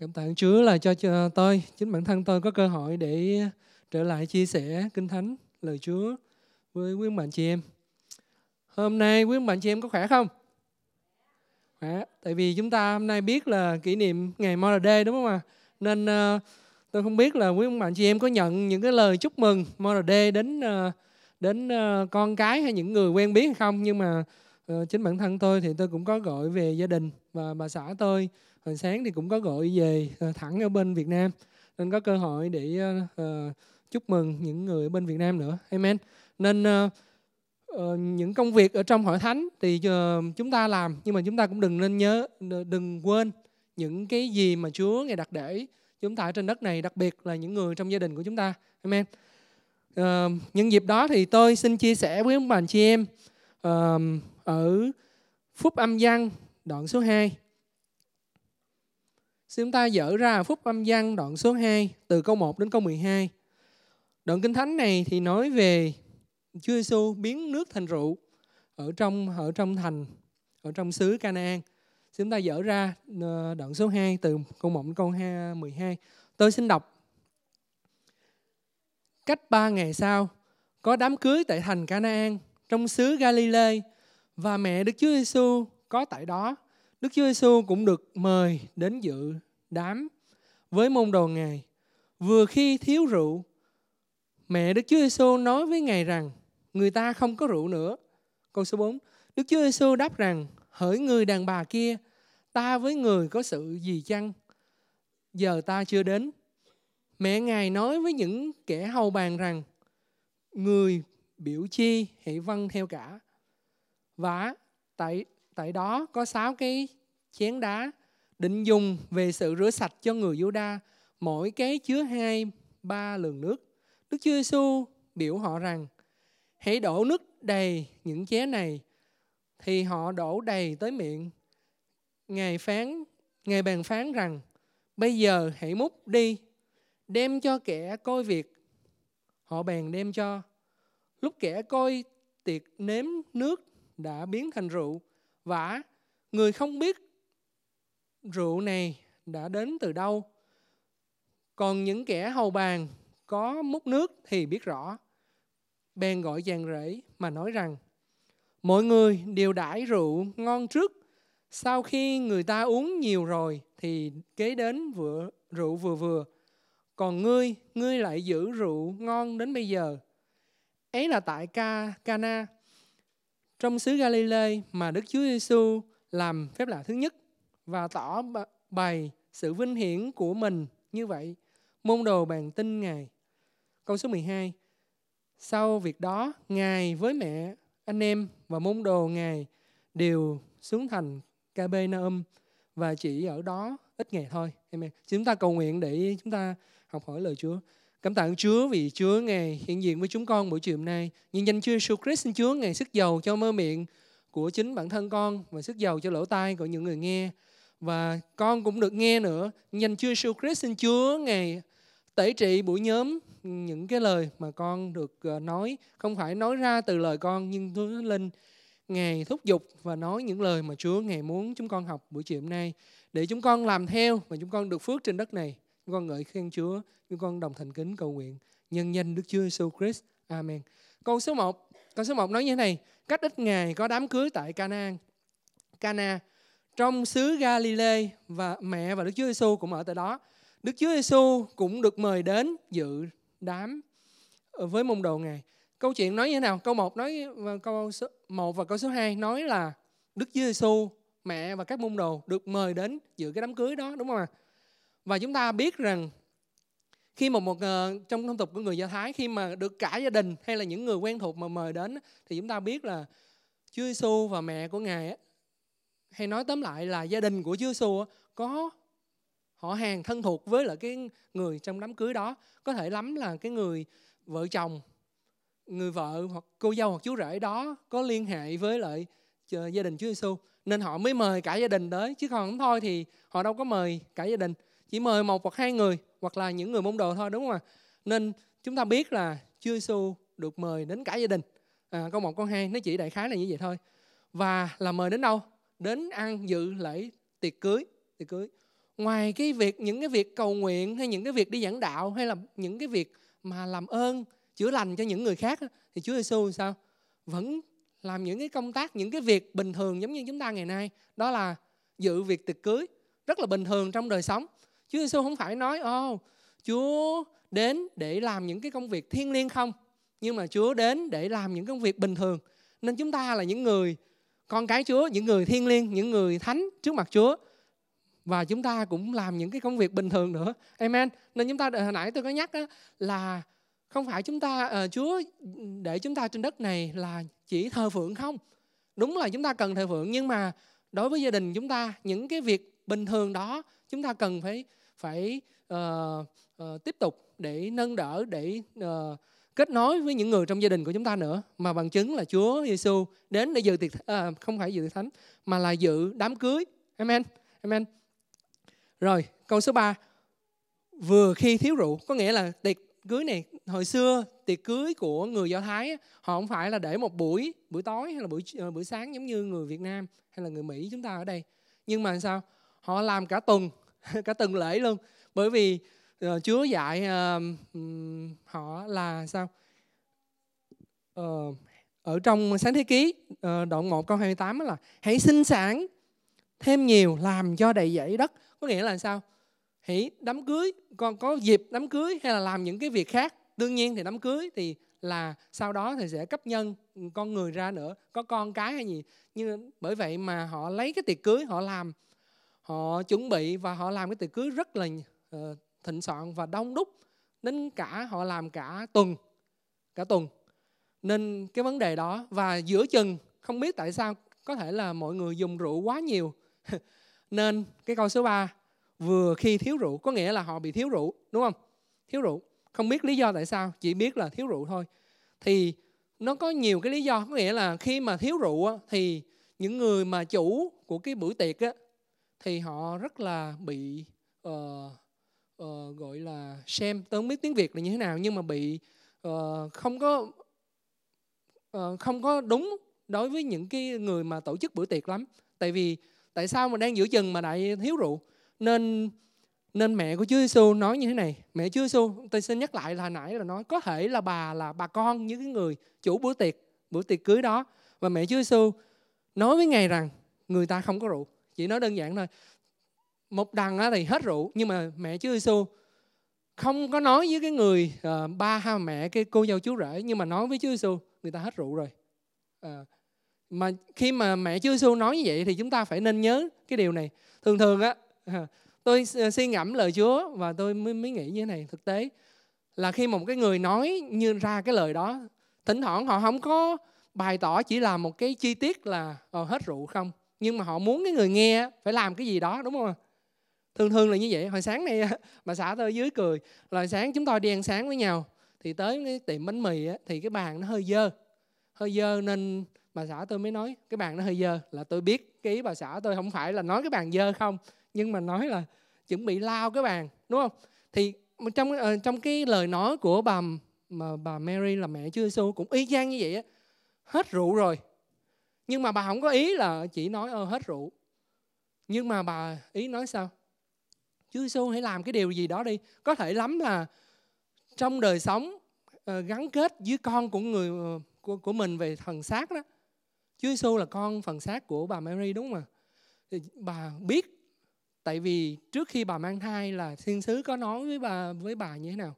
Cảm tạ Chúa là cho, cho tôi, chính bản thân tôi có cơ hội để trở lại chia sẻ Kinh Thánh, lời Chúa với quý bạn chị em. Hôm nay quý bạn chị em có khỏe không? Khỏe. Tại vì chúng ta hôm nay biết là kỷ niệm ngày Mother Day đúng không ạ? Nên uh, tôi không biết là quý bạn chị em có nhận những cái lời chúc mừng Mother Day đến uh, đến uh, con cái hay những người quen biết hay không? Nhưng mà uh, chính bản thân tôi thì tôi cũng có gọi về gia đình và bà xã tôi hồi sáng thì cũng có gọi về ờ, thẳng ở bên Việt Nam nên có cơ hội để uh, chúc mừng những người ở bên Việt Nam nữa. Amen. Nên uh, uh, những công việc ở trong hội thánh thì uh, chúng ta làm nhưng mà chúng ta cũng đừng nên nhớ đừng quên những cái gì mà Chúa ngài đặt để chúng ta ở trên đất này đặc biệt là những người trong gia đình của chúng ta. Amen. Uh, nhân dịp đó thì tôi xin chia sẻ với các bạn chị em uh, ở phúc âm giăng đoạn số 2 Xin chúng ta dở ra phúc âm văn đoạn số 2 từ câu 1 đến câu 12. Đoạn kinh thánh này thì nói về Chúa Giêsu biến nước thành rượu ở trong ở trong thành ở trong xứ Canaan. Xin chúng ta dở ra ờ, đoạn số 2 từ câu 1 đến câu 12. Tôi xin đọc. Cách ba ngày sau, có đám cưới tại thành Canaan trong xứ Galilee và mẹ Đức Chúa Giêsu có tại đó. Đức Chúa Giêsu cũng được mời đến dự đám với môn đồ Ngài. Vừa khi thiếu rượu, mẹ Đức Chúa Giêsu nói với Ngài rằng người ta không có rượu nữa. Câu số 4. Đức Chúa Giêsu đáp rằng hỡi người đàn bà kia, ta với người có sự gì chăng? Giờ ta chưa đến. Mẹ Ngài nói với những kẻ hầu bàn rằng người biểu chi hãy vâng theo cả. Và tại tại đó có sáu cái chén đá định dùng về sự rửa sạch cho người Juda mỗi cái chứa hai ba lượng nước. Đức Chúa Giêsu biểu họ rằng hãy đổ nước đầy những chén này thì họ đổ đầy tới miệng. Ngài phán, Ngài bàn phán rằng bây giờ hãy múc đi, đem cho kẻ coi việc. Họ bèn đem cho. Lúc kẻ coi tiệc nếm nước đã biến thành rượu, vả người không biết rượu này đã đến từ đâu. Còn những kẻ hầu bàn có múc nước thì biết rõ. Bèn gọi chàng rể mà nói rằng mọi người đều đãi rượu ngon trước. Sau khi người ta uống nhiều rồi thì kế đến vừa rượu vừa vừa. Còn ngươi, ngươi lại giữ rượu ngon đến bây giờ. Ấy là tại Ca Cana trong xứ Galilee mà Đức Chúa Giêsu làm phép lạ thứ nhất và tỏ bày sự vinh hiển của mình như vậy. Môn đồ bàn tin Ngài. Câu số 12. Sau việc đó, Ngài với mẹ, anh em và môn đồ Ngài đều xuống thành Capernaum và chỉ ở đó ít ngày thôi. Amen. Chúng ta cầu nguyện để chúng ta học hỏi lời Chúa. Cảm tạ Chúa vì Chúa Ngài hiện diện với chúng con buổi chiều hôm nay. Nhân danh Chúa Jesus Christ xin Chúa Ngài sức giàu cho mơ miệng của chính bản thân con và sức giàu cho lỗ tai của những người nghe và con cũng được nghe nữa nhanh Chúa Jesus Christ xin Chúa ngày tẩy trị buổi nhóm những cái lời mà con được ờ, nói không phải nói ra từ lời con nhưng Chúa Linh Ngài thúc giục và nói những lời mà Chúa Ngài muốn chúng con học buổi chiều hôm nay để chúng con làm theo và chúng con được phước trên đất này. Chúng con ngợi khen Chúa, chúng con đồng thành kính cầu nguyện nhân danh Đức Chúa Jesus Christ. Amen. Câu số 1, câu số 1 nói như thế này, cách ít ngày có đám cưới tại Canaan. Cana trong xứ Galilee và mẹ và Đức Chúa Giêsu cũng ở tại đó. Đức Chúa Giêsu cũng được mời đến dự đám với môn đồ Ngài. Câu chuyện nói như thế nào? Câu 1 nói câu số 1 và câu số 2 nói là Đức Chúa Giêsu, mẹ và các môn đồ được mời đến dự cái đám cưới đó đúng không ạ? Và chúng ta biết rằng khi mà một ờ, trong thông tục của người Do Thái khi mà được cả gia đình hay là những người quen thuộc mà mời đến thì chúng ta biết là Chúa Giêsu và mẹ của Ngài hay nói tóm lại là gia đình của Chúa Giêsu có họ hàng thân thuộc với lại cái người trong đám cưới đó. Có thể lắm là cái người vợ chồng người vợ hoặc cô dâu hoặc chú rể đó có liên hệ với lại gia đình Chúa Giêsu nên họ mới mời cả gia đình tới chứ còn không thôi thì họ đâu có mời cả gia đình. Chỉ mời một hoặc hai người hoặc là những người môn đồ thôi đúng không ạ? Nên chúng ta biết là Chúa Giêsu được mời đến cả gia đình. À, câu một câu hai nó chỉ đại khái là như vậy thôi. Và là mời đến đâu? Đến ăn dự lễ tiệc cưới tiệc cưới. Ngoài cái việc, những cái việc cầu nguyện hay những cái việc đi giảng đạo hay là những cái việc mà làm ơn, chữa lành cho những người khác thì Chúa Giêsu sao? Vẫn làm những cái công tác, những cái việc bình thường giống như chúng ta ngày nay, đó là dự việc tiệc cưới, rất là bình thường trong đời sống. Chúa Giêsu không phải nói ô Chúa đến để làm những cái công việc thiêng liêng không? Nhưng mà Chúa đến để làm những công việc bình thường. Nên chúng ta là những người con cái Chúa những người thiêng liêng những người thánh trước mặt Chúa. Và chúng ta cũng làm những cái công việc bình thường nữa. Amen. Nên chúng ta hồi nãy tôi có nhắc đó, là không phải chúng ta uh, Chúa để chúng ta trên đất này là chỉ thờ phượng không? Đúng là chúng ta cần thờ phượng nhưng mà đối với gia đình chúng ta những cái việc bình thường đó chúng ta cần phải phải uh, uh, tiếp tục để nâng đỡ để uh, kết nối với những người trong gia đình của chúng ta nữa mà bằng chứng là Chúa Giêsu đến để dự tiệc à, không phải dự tiệc thánh mà là dự đám cưới. Amen. Amen. Rồi câu số 3 vừa khi thiếu rượu có nghĩa là tiệc cưới này hồi xưa tiệc cưới của người Do Thái họ không phải là để một buổi buổi tối hay là buổi ờ, buổi sáng giống như người Việt Nam hay là người Mỹ chúng ta ở đây. Nhưng mà sao? Họ làm cả tuần cả tuần lễ luôn. Bởi vì Ờ, Chúa dạy uh, họ là sao? Uh, ở trong sáng thế ký uh, đoạn 1 câu 28 là hãy sinh sản thêm nhiều làm cho đầy dẫy đất. Có nghĩa là sao? Hãy đám cưới con có dịp đám cưới hay là làm những cái việc khác. Đương nhiên thì đám cưới thì là sau đó thì sẽ cấp nhân ừ, con người ra nữa có con cái hay gì. Nhưng bởi vậy mà họ lấy cái tiệc cưới họ làm họ chuẩn bị và họ làm cái tiệc cưới rất là uh, thịnh soạn và đông đúc đến cả họ làm cả tuần cả tuần. Nên cái vấn đề đó và giữa chừng không biết tại sao có thể là mọi người dùng rượu quá nhiều. Nên cái câu số 3 vừa khi thiếu rượu có nghĩa là họ bị thiếu rượu đúng không? Thiếu rượu. Không biết lý do tại sao chỉ biết là thiếu rượu thôi. Thì nó có nhiều cái lý do có nghĩa là khi mà thiếu rượu thì những người mà chủ của cái buổi tiệc á thì họ rất là bị uh, uh, gọi là xem tôi không biết tiếng việt là như thế nào nhưng mà bị uh, không có uh, không có đúng đối với những cái người mà tổ chức bữa tiệc lắm. Tại vì tại sao mà đang giữa chừng mà lại thiếu rượu? Nên nên mẹ của Chúa Giêsu nói như thế này. Mẹ Chúa Giêsu tôi xin nhắc lại là nãy là nói có thể là bà là bà con những cái người chủ bữa tiệc bữa tiệc cưới đó. Và mẹ Chúa Giêsu nói với ngài rằng người ta không có rượu. Chỉ nói đơn giản thôi một đằng thì hết rượu nhưng mà mẹ Chúa Giêsu không có nói với cái người uh, ba ha mẹ cái cô dâu chú rể nhưng mà nói với Chúa Giêsu người ta hết rượu rồi. Uh, mà khi mà mẹ Chúa Giêsu nói như vậy thì chúng ta phải nên nhớ cái điều này. Thường thường á ờ, tôi suy ngẫm lời Chúa và tôi mới, mới nghĩ như thế này thực tế là khi một cái người nói như ra cái lời đó thỉnh thoảng họ không có bày tỏ chỉ là một cái chi tiết là ờ, hết rượu không nhưng mà họ muốn cái người nghe phải làm cái gì đó đúng không thường thường là như vậy. Hồi sáng này bà xã tôi dưới cười. Là sáng chúng tôi đi ăn sáng với nhau thì tới cái tiệm bánh mì á, thì cái bàn nó hơi dơ. Hơi dơ nên bà xã tôi mới nói cái bàn nó hơi dơ. Là tôi biết cái ý bà xã tôi không phải là nói cái bàn dơ không nhưng mà nói là chuẩn bị lao cái bàn đúng không? Thì trong ờ, trong cái lời nói của bà mà bà Mary là mẹ Chúa Giêsu cũng y chang như vậy á. Hết rượu rồi. Nhưng mà bà không có ý là chỉ nói ơ hết rượu. Nhưng mà bà ý nói sao? Chúa Giêsu hãy làm cái điều gì đó đi. Có thể lắm là trong đời sống ờ, gắn kết với con của người ờ, của, của mình về thần xác đó. Chúa Giêsu là con phần xác của bà Mary đúng không ạ? Thì bà biết tại vì trước khi bà mang thai là thiên sứ có nói với bà với bà như thế nào?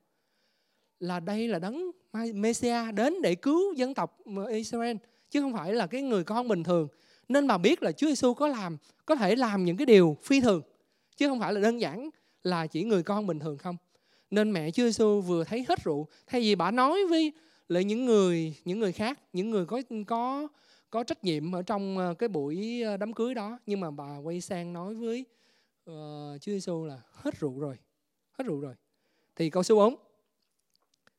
Là đây là đấng Messiah đến để cứu dân tộc ờ, Israel chứ không phải là cái người con bình thường. Nên bà biết là Chúa Giêsu có làm có thể làm những cái điều phi thường chứ không phải là đơn giản là chỉ người con bình thường không nên mẹ Chúa Giêsu vừa thấy hết rượu thay vì bà nói với lại những người những người khác những người có có có trách nhiệm ở trong ờ, cái buổi ờ, đám cưới đó nhưng mà bà quay sang nói với uh, Chúa Giêsu là hết rượu rồi, hết rượu rồi. Thì câu số 4.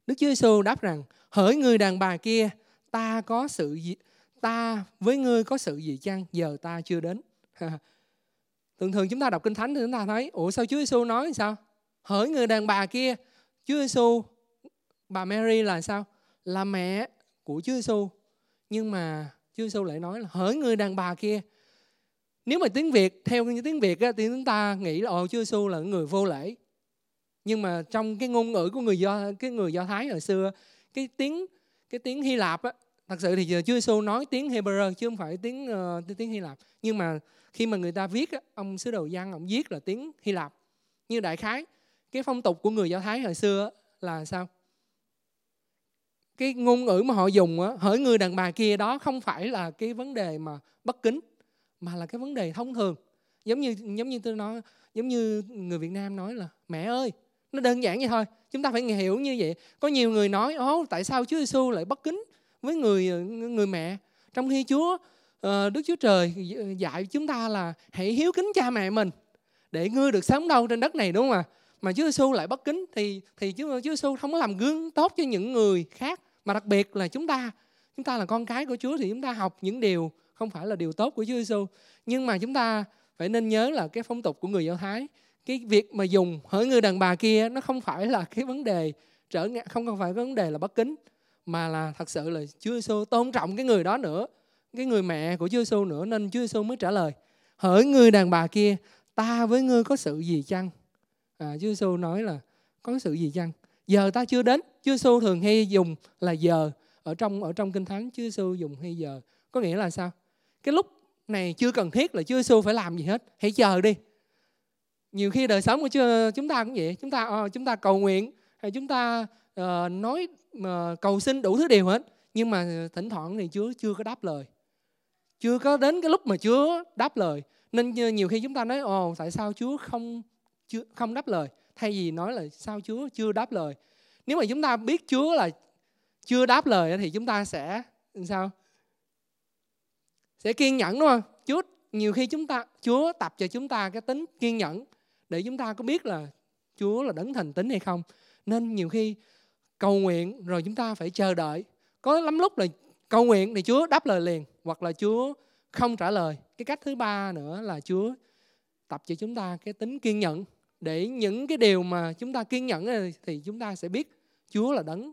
Đức Chúa Giêsu đáp rằng: "Hỡi người đàn bà kia, ta có sự gì ta với ngươi có sự gì chăng? Giờ ta chưa đến." thường thường chúng ta đọc kinh thánh thì chúng ta thấy, ủa sao Chúa Giêsu nói sao? Hỡi người đàn bà kia, Chúa Giêsu bà Mary là sao? Là mẹ của Chúa Giêsu. Nhưng mà Chúa Giêsu lại nói là hỡi người đàn bà kia nếu mà tiếng Việt theo như tiếng Việt á, thì chúng ta nghĩ là ồ Chúa Giêsu là người vô lễ nhưng mà trong cái ngôn ngữ của người do cái người do thái hồi xưa cái tiếng cái tiếng hy lạp á thật sự thì giờ Chúa Giêsu nói tiếng Hebrew chứ không phải tiếng uh, tiếng Hy Lạp nhưng mà khi mà người ta viết ông sứ đồ văn ông viết là tiếng Hy Lạp, như đại khái. Cái phong tục của người do thái hồi xưa là sao? Cái ngôn ngữ mà họ dùng á, hỡi người đàn bà kia đó không phải là cái vấn đề mà bất kính, mà là cái vấn đề thông thường. Giống như giống như tôi nói, giống như người Việt Nam nói là, mẹ ơi, nó đơn giản vậy thôi, chúng ta phải hiểu như vậy. Có nhiều người nói ố tại sao Chúa Giêsu lại bất kính với người người mẹ? Trong khi Chúa Ờ, Đức Chúa Trời dạy chúng ta là hãy hiếu kính cha mẹ mình để ngươi được sống đâu trên đất này, đúng không ạ? Mà Chúa Giêsu lại bất kính thì thì Chúa Chúa Giêsu không có làm gương tốt cho những người khác, mà đặc biệt là chúng ta. Chúng ta là con cái của Chúa thì chúng ta học những điều không phải là điều tốt của Chúa Giêsu nhưng mà chúng ta phải nên nhớ là cái phong tục của người Do Thái, cái việc mà dùng hỡi người đàn bà kia nó không phải là cái vấn đề trở ngại, không không phải cái vấn đề là bất kính, mà là thật sự là Chúa Giêsu tôn trọng cái người đó nữa cái người mẹ của Chúa Giêsu nữa nên Chúa Giêsu mới trả lời hỡi người đàn bà kia ta với ngươi có sự gì chăng? À, Chúa Giêsu nói là có sự gì chăng? Giờ ta chưa đến. Chúa Giêsu thường hay dùng là giờ ở trong ở trong kinh thánh Chúa Giêsu dùng hay giờ. Có nghĩa là sao? Cái lúc này chưa cần thiết là Chúa Giêsu phải làm gì hết hãy chờ đi. Nhiều khi đời sống của chúng ta cũng vậy chúng ta ờ, chúng ta cầu nguyện hay chúng ta uh, nói uh, cầu xin đủ thứ điều hết nhưng mà thỉnh thoảng thì Chúa chưa có đáp lời chưa có đến cái lúc mà Chúa đáp lời. Nên nhiều khi chúng ta nói, ồ, tại sao Chúa không, chưa, không đáp lời? Thay vì nói là, sao Chúa chưa đáp lời? Nếu mà chúng ta biết Chúa là chưa đáp lời thì chúng ta sẽ sao? Sẽ kiên nhẫn, đúng không? Chúa, nhiều khi chúng ta, Chúa tập cho chúng ta cái tính kiên nhẫn để chúng ta có biết là Chúa là đấng thành tín hay không. Nên nhiều khi cầu nguyện rồi chúng ta phải chờ đợi. Có lắm lúc là cầu nguyện thì Chúa đáp lời liền, hoặc là Chúa không trả lời. Cái cách thứ ba nữa là Chúa tập cho chúng ta cái tính kiên nhẫn để những cái điều mà chúng ta kiên nhẫn thì chúng ta sẽ biết Chúa là đấng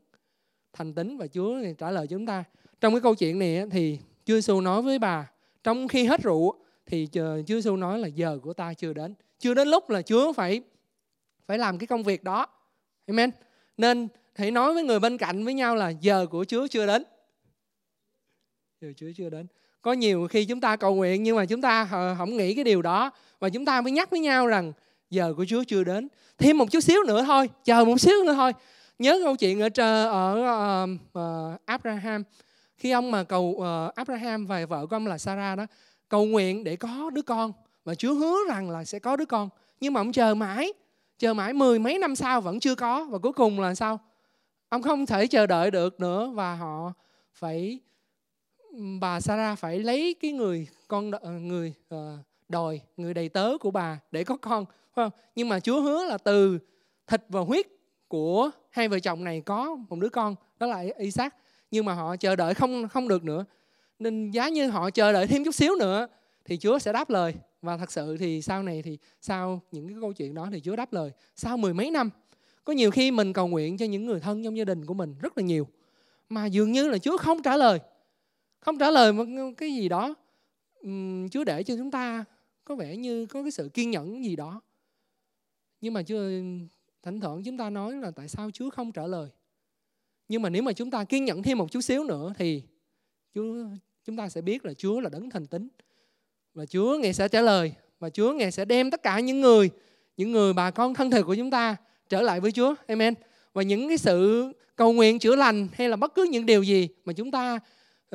thành tín và Chúa trả lời chúng ta. Trong cái câu chuyện này thì Chúa Giêsu nói với bà, trong khi hết rượu thì Chúa Giêsu nói là giờ của ta chưa đến chưa đến lúc là Chúa phải phải làm cái công việc đó. Amen. Nên hãy nói với người bên cạnh với nhau là giờ của Chúa chưa đến. Giờ Chúa chưa đến. Có nhiều khi chúng ta cầu nguyện nhưng mà chúng ta ờ, không nghĩ cái điều đó và chúng ta mới nhắc với nhau rằng giờ của Chúa chưa đến. Thêm một chút xíu nữa thôi, chờ một xíu nữa thôi. Nhớ câu chuyện ở ở uh, uh, Abraham khi ông mà cầu uh, Abraham và vợ của ông là Sarah đó cầu nguyện để có đứa con và Chúa hứa rằng là sẽ có đứa con nhưng mà ông chờ mãi chờ mãi mười mấy năm sau vẫn chưa có và cuối cùng là sao ông không thể chờ đợi được nữa và họ phải bà Sarah phải lấy cái người con ờ, người ờ, đòi, người đầy tớ của bà để có con, phải không? nhưng mà Chúa hứa là từ thịt và huyết của hai vợ chồng này có một đứa con, đó là Isaac. Nhưng mà họ chờ đợi không không được nữa. Nên giá như họ chờ đợi thêm chút xíu nữa thì Chúa sẽ đáp lời. Và thật sự thì sau này thì, sau những cái câu chuyện đó thì Chúa đáp lời. Sau mười mấy năm, có nhiều khi mình cầu nguyện cho những người thân trong gia đình của mình rất là nhiều, mà dường như là Chúa không trả lời không trả lời một cái gì đó. Chúa để cho chúng ta có vẻ như có cái sự kiên nhẫn gì đó. Nhưng mà chưa, thỉnh thoảng chúng ta nói là tại sao Chúa không trả lời. Nhưng mà nếu mà chúng ta kiên nhẫn thêm một chút xíu nữa thì Chúa, chúng ta sẽ biết là Chúa là đấng thành tín. Và Chúa ngài sẽ trả lời. Và Chúa ngài sẽ đem tất cả những người những người bà con thân thể của chúng ta trở lại với Chúa. Amen. Và những cái sự cầu nguyện chữa lành hay là bất cứ những điều gì mà chúng ta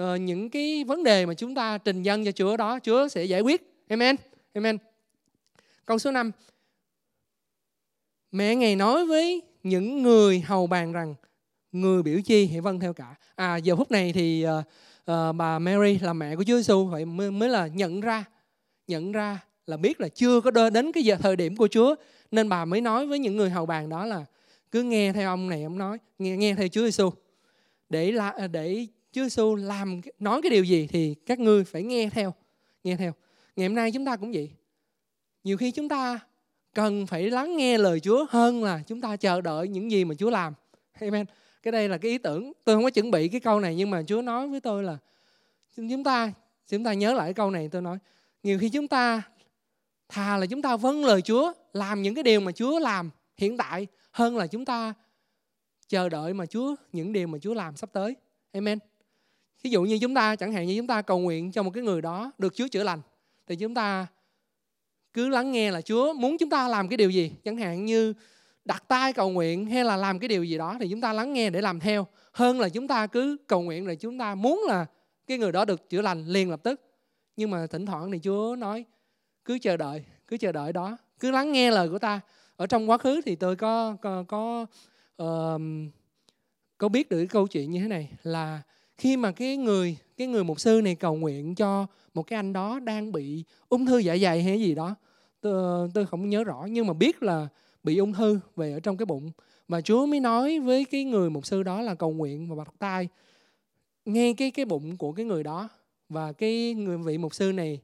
uh, những cái vấn đề mà chúng ta trình dân cho Chúa đó, Chúa sẽ giải quyết. Amen. Amen. Câu số 5. Mẹ ngài nói với những người hầu bàn rằng người biểu chi hãy vâng theo cả. À giờ phút này thì uh, uh, bà Mary là mẹ của Chúa Giêsu vậy mới, mới là nhận ra nhận ra là biết là chưa có đến cái giờ thời điểm của Chúa nên bà mới nói với những người hầu bàn đó là cứ nghe theo ông này ông nói nghe nghe theo Chúa Giêsu để là để Chúa Giêsu làm nói cái điều gì thì các ngươi phải nghe theo nghe theo. Ngày hôm nay chúng ta cũng vậy. Nhiều khi chúng ta cần phải lắng nghe lời Chúa hơn là chúng ta chờ đợi những gì mà Chúa làm. Amen. Cái đây là cái ý tưởng. Tôi không có chuẩn bị cái câu này nhưng mà Chúa nói với tôi là chúng ta chúng ta nhớ lại cái câu này, tôi nói. Nhiều khi chúng ta thà là chúng ta vâng lời Chúa, làm những cái điều mà Chúa làm hiện tại hơn là chúng ta chờ đợi mà Chúa, những điều mà Chúa làm sắp tới. Amen. Ví dụ như chúng ta chẳng hạn như chúng ta cầu nguyện cho một cái người đó được Chúa chữa lành thì chúng ta cứ lắng nghe là Chúa muốn chúng ta làm cái điều gì, chẳng hạn như đặt tay cầu nguyện hay là làm cái điều gì đó thì chúng ta lắng nghe để làm theo. Hơn là chúng ta cứ cầu nguyện rồi chúng ta muốn là cái người đó được chữa lành liền lập tức. Nhưng mà thỉnh thoảng thì Chúa nói cứ chờ đợi cứ chờ đợi đó cứ lắng nghe lời của ta. Ở trong quá khứ thì tôi có có có, uh, có biết được cái câu chuyện như thế này là khi mà cái người cái người mục sư này cầu nguyện cho một cái anh đó đang bị ung thư dạ dày hay gì đó tôi, tôi không nhớ rõ nhưng mà biết là bị ung thư về ở trong cái bụng. Và Chúa mới nói với cái người mục sư đó là cầu nguyện và bật tay nghe cái cái bụng của cái người đó. Và cái người vị mục sư này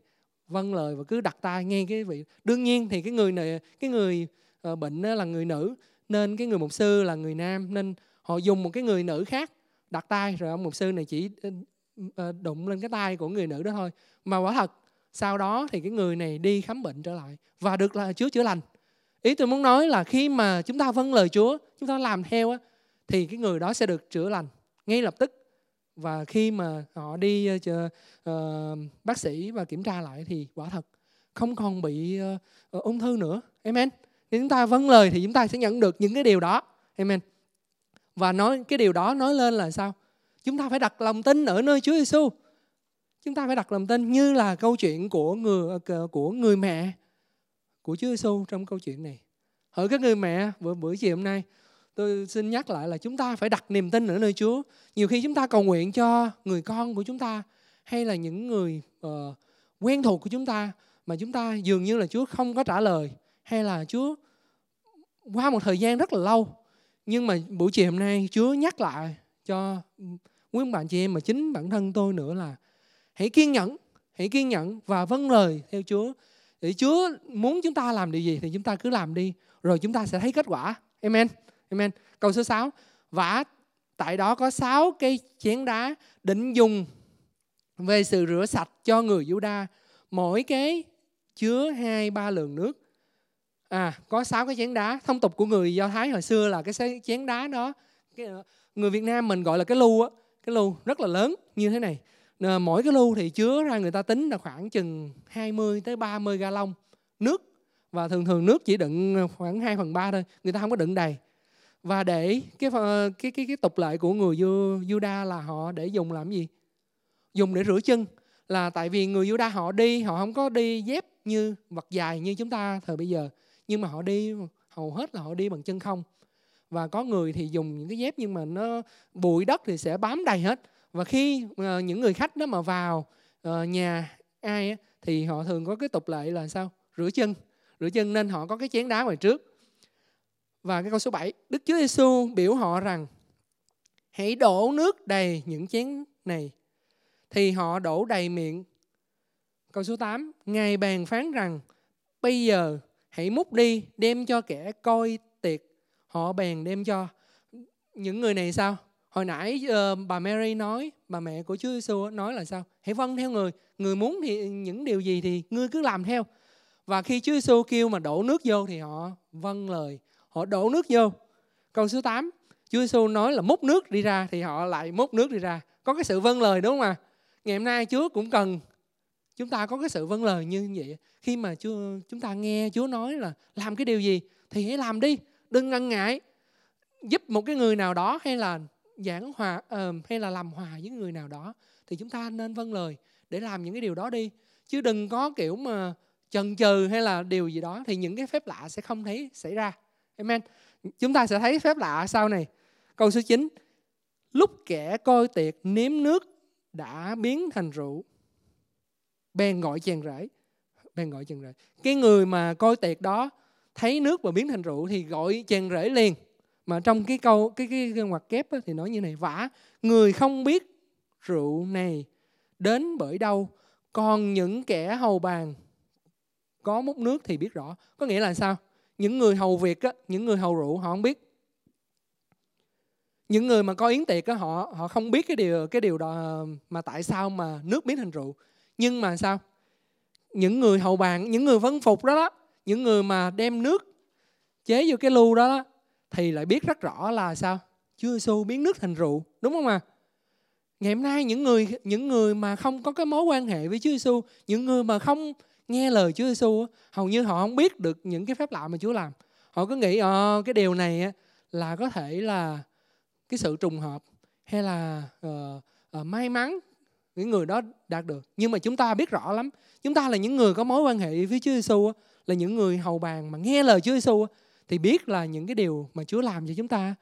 vâng lời và cứ đặt tay nghe cái vị. Đương nhiên thì cái người này cái người uh, bệnh là người nữ nên cái người mục sư là người nam nên họ dùng một cái người nữ khác đặt tay rồi ông mục sư này chỉ ờ, đụng lên cái tay của người nữ đó thôi. Mà quả thật sau đó thì cái người này đi khám bệnh trở lại và được là Chúa chữa lành. Ý tôi muốn nói là khi mà chúng ta vâng lời Chúa chúng ta làm theo á, thì cái người đó sẽ được chữa lành ngay lập tức. Và khi mà họ đi uh, uh, bác sĩ và kiểm tra lại thì quả thật không còn bị uh, ung thư nữa. Amen. Nếu chúng ta vâng lời thì chúng ta sẽ nhận được những cái điều đó. Amen và nói cái điều đó nói lên là sao chúng ta phải đặt lòng tin ở nơi Chúa Giêsu chúng ta phải đặt lòng tin như là câu chuyện của người ờ, của người mẹ của Chúa Giêsu trong câu chuyện này. hỏi các người mẹ, bữa, bữa chiều hôm nay tôi xin nhắc lại là chúng ta phải đặt niềm tin ở nơi Chúa. Nhiều khi chúng ta cầu nguyện cho người con của chúng ta hay là những người uh, quen thuộc của chúng ta mà chúng ta dường như là Chúa không có trả lời hay là Chúa qua một thời gian rất là lâu nhưng mà buổi chiều hôm nay Chúa nhắc lại cho quý bạn chị em mà chính bản thân tôi nữa là hãy kiên nhẫn, hãy kiên nhẫn và vâng lời theo Chúa. Để Chúa muốn chúng ta làm điều gì thì chúng ta cứ làm đi, rồi chúng ta sẽ thấy kết quả. Amen. Amen. Câu số 6 và tại đó có sáu cây chén đá định dùng về sự rửa sạch cho người Juda mỗi cái chứa hai ba lượng nước à có sáu cái chén đá. Thông tục của người do thái hồi xưa là cái chén đá đó cái, ờ, người việt nam mình gọi là cái lu á. Cái lu rất là lớn như thế này. Mỗi cái lu thì chứa ra người ta tính là khoảng chừng 20 tới 30 gallon nước. Và thường thường nước chỉ đựng ờ, khoảng 2 phần 3 thôi người ta không có đựng đầy. Và để cái ờ, cái cái cái tục lệ của người Juda là họ để dùng làm gì? Dùng để rửa chân. Là tại vì người Juda họ đi họ không có đi dép như vật dài như chúng ta thời bây giờ nhưng mà họ đi hầu hết là họ đi bằng chân không. Và có người thì dùng những cái dép nhưng mà nó bụi đất thì sẽ bám đầy hết. Và khi uh, những người khách đó mà vào uh, nhà ai á, thì họ thường có cái tục lệ là sao? Rửa chân. Rửa chân nên họ có cái chén đá ngoài trước. Và cái câu số 7 Đức Chúa Giêsu biểu họ rằng hãy đổ nước đầy những chén này. Thì họ đổ đầy miệng. Câu số 8 Ngài bàn phán rằng bây giờ hãy múc đi đem cho kẻ coi tiệc. Họ bèn đem cho. Những người này sao? Hồi nãy uh, bà Mary nói bà mẹ của Chúa Giêsu nói là sao? Hãy vâng theo người. Người muốn thì những điều gì thì ngươi cứ làm theo. Và khi Chúa Giêsu kêu mà đổ nước vô thì họ vâng lời. Họ đổ nước vô. Câu số 8 Chúa Giêsu nói là múc nước đi ra thì họ lại múc nước đi ra. Có cái sự vâng lời đúng không ạ? À? ngày hôm nay Chúa cũng cần chúng ta có cái sự vâng lời như vậy khi mà Chúa chúng ta nghe Chúa nói là làm cái điều gì thì hãy làm đi đừng ngần ngại giúp một cái người nào đó hay là giảng hòa uh, hay là làm hòa với người nào đó thì chúng ta nên vâng lời để làm những cái điều đó đi. Chứ đừng có kiểu mà chần chừ hay là điều gì đó thì những cái phép lạ sẽ không thấy xảy ra. Amen. Chúng ta sẽ thấy phép lạ sau này. Câu số 9 lúc kẻ coi tiệc nếm nước đã biến thành rượu bèn gọi chàng rể. Bèn gọi chàng rể. Cái người mà coi tiệc đó thấy nước và biến thành rượu thì gọi chàng rể liền. Mà trong cái câu cái cái, cái ngoặc kép thì nói như này vả người không biết rượu này đến bởi đâu còn những kẻ hầu bàn có múc nước thì biết rõ. Có nghĩa là sao? Những người hầu việc á, những người hầu rượu họ không biết. Những người mà có yến tiệc á, họ họ không biết cái điều cái điều đó mà tại sao mà nước biến thành rượu nhưng mà sao? Những người hậu bạn những người vấn phục đó đó những người mà đem nước chế vô cái lưu đó, đó thì lại biết rất rõ là sao? Chúa Giêsu biến nước thành rượu đúng không ạ à? ngày hôm nay những người những người mà không có cái mối quan hệ với Chúa Giêsu những người mà không nghe lời Chúa Giêsu hầu như họ không biết được những cái phép lạ mà Chúa làm. Họ cứ nghĩ ờ cái điều này là có thể là cái sự trùng hợp hay là uh, uh, may mắn những người đó đạt được. Nhưng mà chúng ta biết rõ lắm chúng ta là những người có mối quan hệ với Chúa Giêsu là những người hầu bàn mà nghe lời Chúa Giêsu thì biết là những cái điều mà Chúa làm cho chúng ta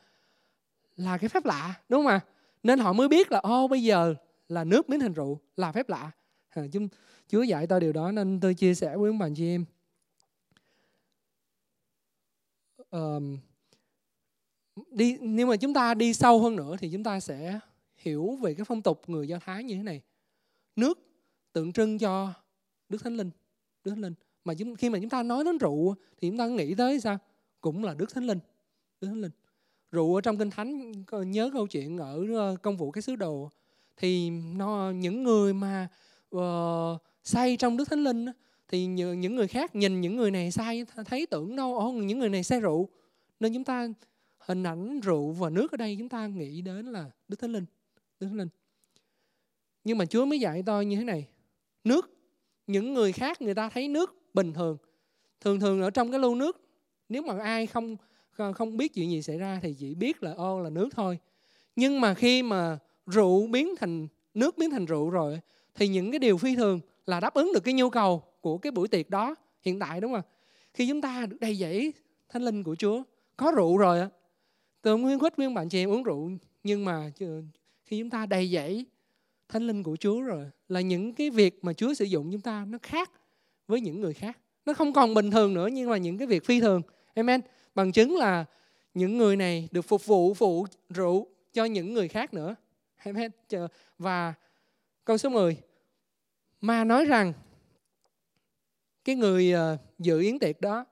là cái phép lạ đúng không ạ? Nên họ mới biết là ô bây giờ là nước biến thành rượu là phép lạ. À, chúng Chúa dạy tôi điều đó nên tôi chia sẻ với các bạn chị em. Um, đi nhưng mà chúng ta đi sâu hơn nữa thì chúng ta sẽ hiểu về cái phong tục người Do Thái như thế này. Nước tượng trưng cho Đức Thánh Linh, Đức Thánh Linh. Mà chúng, khi mà chúng ta nói đến rượu thì chúng ta nghĩ tới sao? Cũng là Đức Thánh Linh, Đức Thánh Linh. Rượu ở trong kinh thánh nhớ câu chuyện ở ờ, công vụ cái sứ đồ thì nó những người mà uh, say trong Đức Thánh Linh thì những người khác nhìn những người này say thấy tưởng đâu ồ những người này say rượu nên chúng ta hình ảnh rượu và nước ở đây chúng ta nghĩ đến là Đức Thánh Linh Đức Thánh Linh. Nhưng mà Chúa mới dạy tôi như thế này. Nước, những người khác người ta thấy nước bình thường. Thường thường ở trong cái lưu nước, nếu mà ai không không biết chuyện gì xảy ra thì chỉ biết là ô, là nước thôi. Nhưng mà khi mà rượu biến thành, nước biến thành rượu rồi, thì những cái điều phi thường là đáp ứng được cái nhu cầu của cái buổi tiệc đó hiện tại, đúng không khi chúng ta được đầy dẫy thánh linh của Chúa, có rượu rồi á. Tôi không khuyến khích bạn chị em uống rượu, nhưng mà khi chúng ta đầy dẫy thánh linh của Chúa rồi, là những cái việc mà Chúa sử dụng chúng ta nó khác với những người khác. Nó không còn bình thường nữa nhưng mà những cái việc phi thường. Amen. Bằng chứng là những người này được phục vụ, phụ rượu cho những người khác nữa. Amen. Và câu số 10 mà nói rằng, cái người ờ, dự yến tiệc đó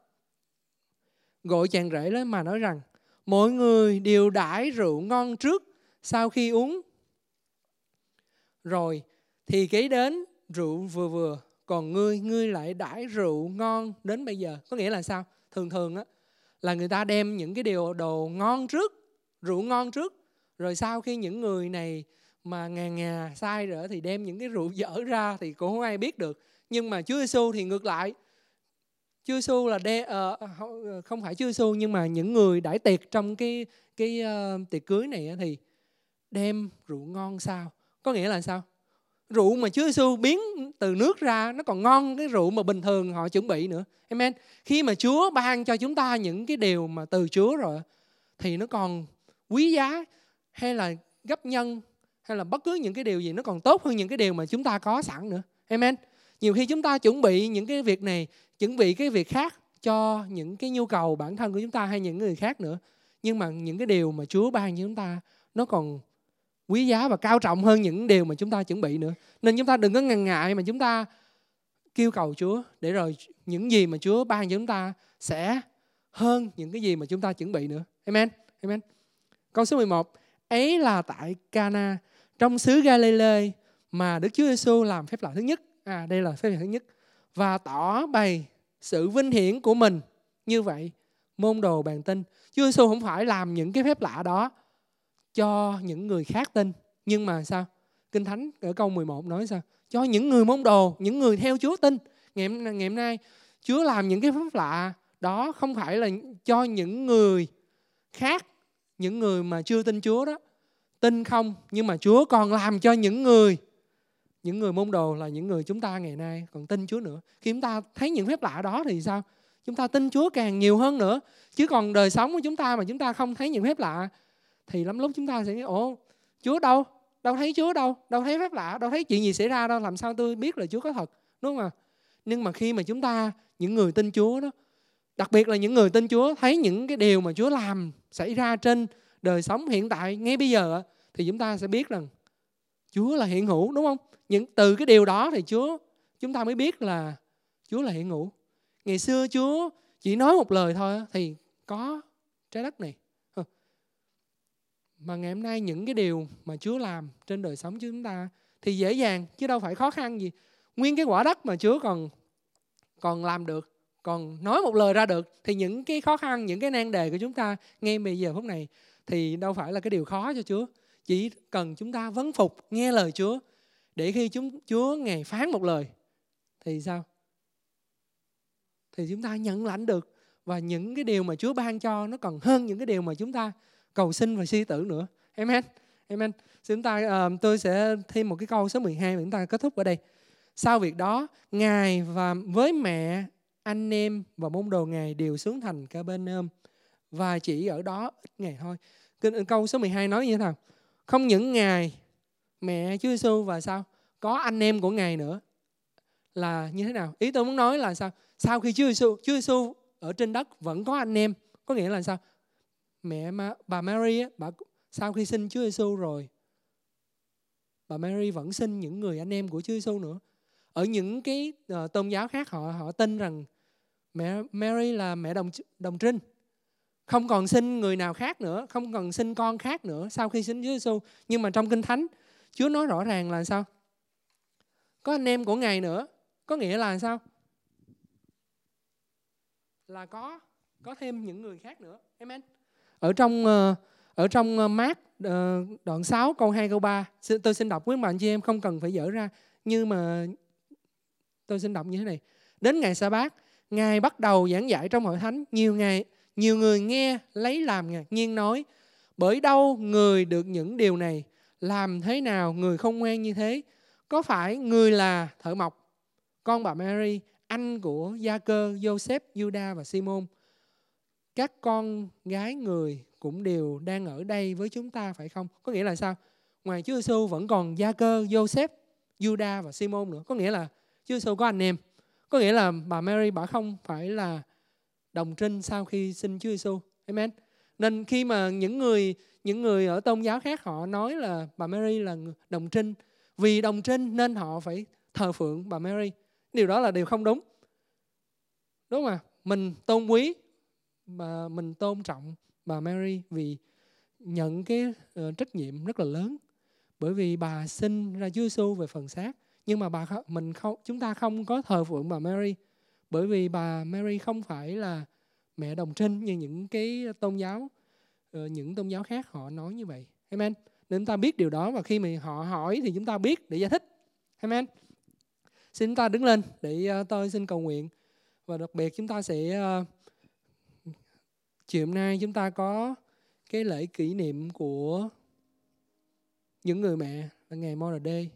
gọi chàng rể lên mà nói rằng, mọi người đều đãi rượu ngon trước sau khi uống. Rồi thì kế đến rượu vừa vừa. Còn ngươi ngươi lại đãi rượu ngon đến bây giờ. Có nghĩa là sao? Thường thường á là người ta đem những cái điều đồ ngon trước rượu ngon trước. Rồi sau khi những người này mà ngà ngà sai rồi thì đem những cái rượu dở ra thì cũng không ai biết được. Nhưng mà Chúa Giêsu thì ngược lại. Chúa Giêsu là đe, uh, không phải Chúa Giêsu nhưng mà những người đãi tiệc trong cái cái uh, tiệc cưới này thì đem rượu ngon sao? Có nghĩa là sao? Rượu mà Chúa Giêsu biến từ nước ra, nó còn ngon cái rượu mà bình thường họ chuẩn bị nữa. Amen. Khi mà Chúa ban cho chúng ta những cái điều mà từ Chúa rồi thì nó còn quý giá, hay là gấp nhân, hay là bất cứ những cái điều gì nó còn tốt hơn những cái điều mà chúng ta có sẵn nữa. Amen. Nhiều khi chúng ta chuẩn bị những cái việc này, chuẩn bị cái việc khác cho những cái nhu cầu bản thân của chúng ta hay những người khác nữa nhưng mà những cái điều mà Chúa ban cho chúng ta, nó còn quý giá và cao trọng hơn những điều mà chúng ta chuẩn bị nữa nên chúng ta đừng có ngần ngại mà chúng ta kêu cầu Chúa để rồi những gì mà Chúa ban cho chúng ta sẽ hơn những cái gì mà chúng ta chuẩn bị nữa. Amen. Amen. Câu số 11. Ấy là tại Cana, trong xứ Galilee mà Đức Chúa Giêsu làm phép lạ thứ nhất. À đây là phép lạ thứ nhất và tỏ bày sự vinh hiển của mình như vậy môn đồ bàn tin Chúa Giêsu không phải làm những cái phép lạ đó cho những người khác tin nhưng mà sao Kinh Thánh ở câu 11 nói sao cho những người môn đồ những người theo Chúa tin ngày, ngày hôm nay Chúa làm những cái phép lạ đó không phải là cho những người khác những người mà chưa tin Chúa đó tin không nhưng mà Chúa còn làm cho những người những người môn đồ là những người chúng ta ngày nay còn tin Chúa nữa. Khi chúng ta thấy những phép lạ đó thì sao? Chúng ta tin Chúa càng nhiều hơn nữa. Chứ còn đời sống của chúng ta mà chúng ta không thấy những phép lạ thì lắm lúc chúng ta sẽ nghĩ, ồ, Chúa đâu? Đâu thấy Chúa đâu? Đâu thấy phép lạ? Đâu thấy chuyện gì xảy ra đâu? Làm sao tôi biết là Chúa có thật? Đúng không ạ? Nhưng mà khi mà chúng ta, những người tin Chúa đó, đặc biệt là những người tin Chúa, thấy những cái điều mà Chúa làm xảy ra trên đời sống hiện tại ngay bây giờ thì chúng ta sẽ biết rằng Chúa là hiện hữu, đúng không? những, từ cái điều đó thì Chúa, chúng ta mới biết là Chúa là hiện hữu. Ngày xưa Chúa chỉ nói một lời thôi thì có trái đất này. Mà ngày hôm nay những cái điều mà Chúa làm trên đời sống của chúng ta thì dễ dàng, chứ đâu phải khó khăn gì. Nguyên cái quả đất mà Chúa còn còn làm được, còn nói một lời ra được, thì những cái khó khăn, những cái nan đề của chúng ta ngay bây giờ phút này thì đâu phải là cái điều khó cho Chúa chỉ cần chúng ta vấn phục, nghe lời Chúa, để khi chúng, Chúa ngày phán một lời, thì sao thì chúng ta nhận lãnh được, và những cái điều mà Chúa ban cho nó còn hơn những cái điều mà chúng ta cầu xin và suy tưởng nữa. Amen. Amen. Chúng ta uh, tôi sẽ thêm một cái câu số 12 mà chúng ta kết thúc ở đây. Sau việc đó ngài và với mẹ anh em và môn đồ ngài đều xuống thành ca bên ôm. Và chỉ ở đó ít ngày thôi. Câu số 12 nói như thế nào? Không những ngài mẹ Chúa Giêsu và sao? Có anh em của ngài nữa. Là như thế nào? Ý tôi muốn nói là sao? Sau khi Chúa Giêsu Chúa Giêsu ở trên đất vẫn có anh em có nghĩa là sao? Mẹ ma, bà Mary á, bà sau khi sinh Chúa Giêsu rồi bà Mary vẫn sinh những người anh em của Chúa Giêsu nữa. Ở những cái uh, tôn giáo khác họ họ tin rằng mẹ Mary là mẹ đồng đồng trinh. Không còn sinh người nào khác nữa không còn sinh con khác nữa sau khi sinh Chúa Giêsu nhưng mà trong kinh thánh Chúa nói rõ ràng là sao? Có anh em của ngài nữa có nghĩa là sao? Là có có thêm những người khác nữa. Amen ở trong ờ, ở trong ờ, mát ờ, đoạn 6 câu 2 câu 3 tôi xin đọc với bạn chị em không cần phải dở ra. Nhưng mà tôi xin đọc như thế này. Đến ngày sa bát ngài bắt đầu giảng dạy trong hội thánh. Nhiều ngày nhiều người nghe lấy làm ngạc nhiên nói bởi đâu người được những điều này? Làm thế nào người không ngoan như thế? Có phải người là thợ mộc? Con bà Mary anh của Gia Cơ, Joseph, Juda và Simon các con gái người cũng đều đang ở đây với chúng ta phải không? Có nghĩa là sao? Ngoài Chúa Giêsu vẫn còn Gia Cơ, Joseph, Juda và Simon nữa. Có nghĩa là Chúa Giêsu có anh em. Có nghĩa là bà Mary bà không phải là đồng trinh sau khi sinh Chúa Giêsu. Amen. Nên khi mà những người những người ở tôn giáo khác họ nói là bà Mary là đồng trinh vì đồng trinh nên họ phải thờ phượng bà Mary. Điều đó là điều không đúng. Đúng không ạ? Mình tôn quý mà mình tôn trọng bà Mary vì nhận cái uh, trách nhiệm rất là lớn. Bởi vì bà sinh ra Chúa Giêsu về phần xác nhưng mà bà mình không chúng ta không có thờ phượng bà Mary. Bởi vì bà Mary không phải là mẹ đồng trinh như những cái tôn giáo uh, những tôn giáo khác họ nói như vậy. Amen. Nên chúng ta biết điều đó và khi mà họ hỏi thì chúng ta biết để giải thích. Amen. Xin chúng ta đứng lên để uh, tôi xin cầu nguyện và đặc biệt chúng ta sẽ uh, chiều hôm nay chúng ta có cái lễ kỷ niệm của những người mẹ là ngày Mother Day.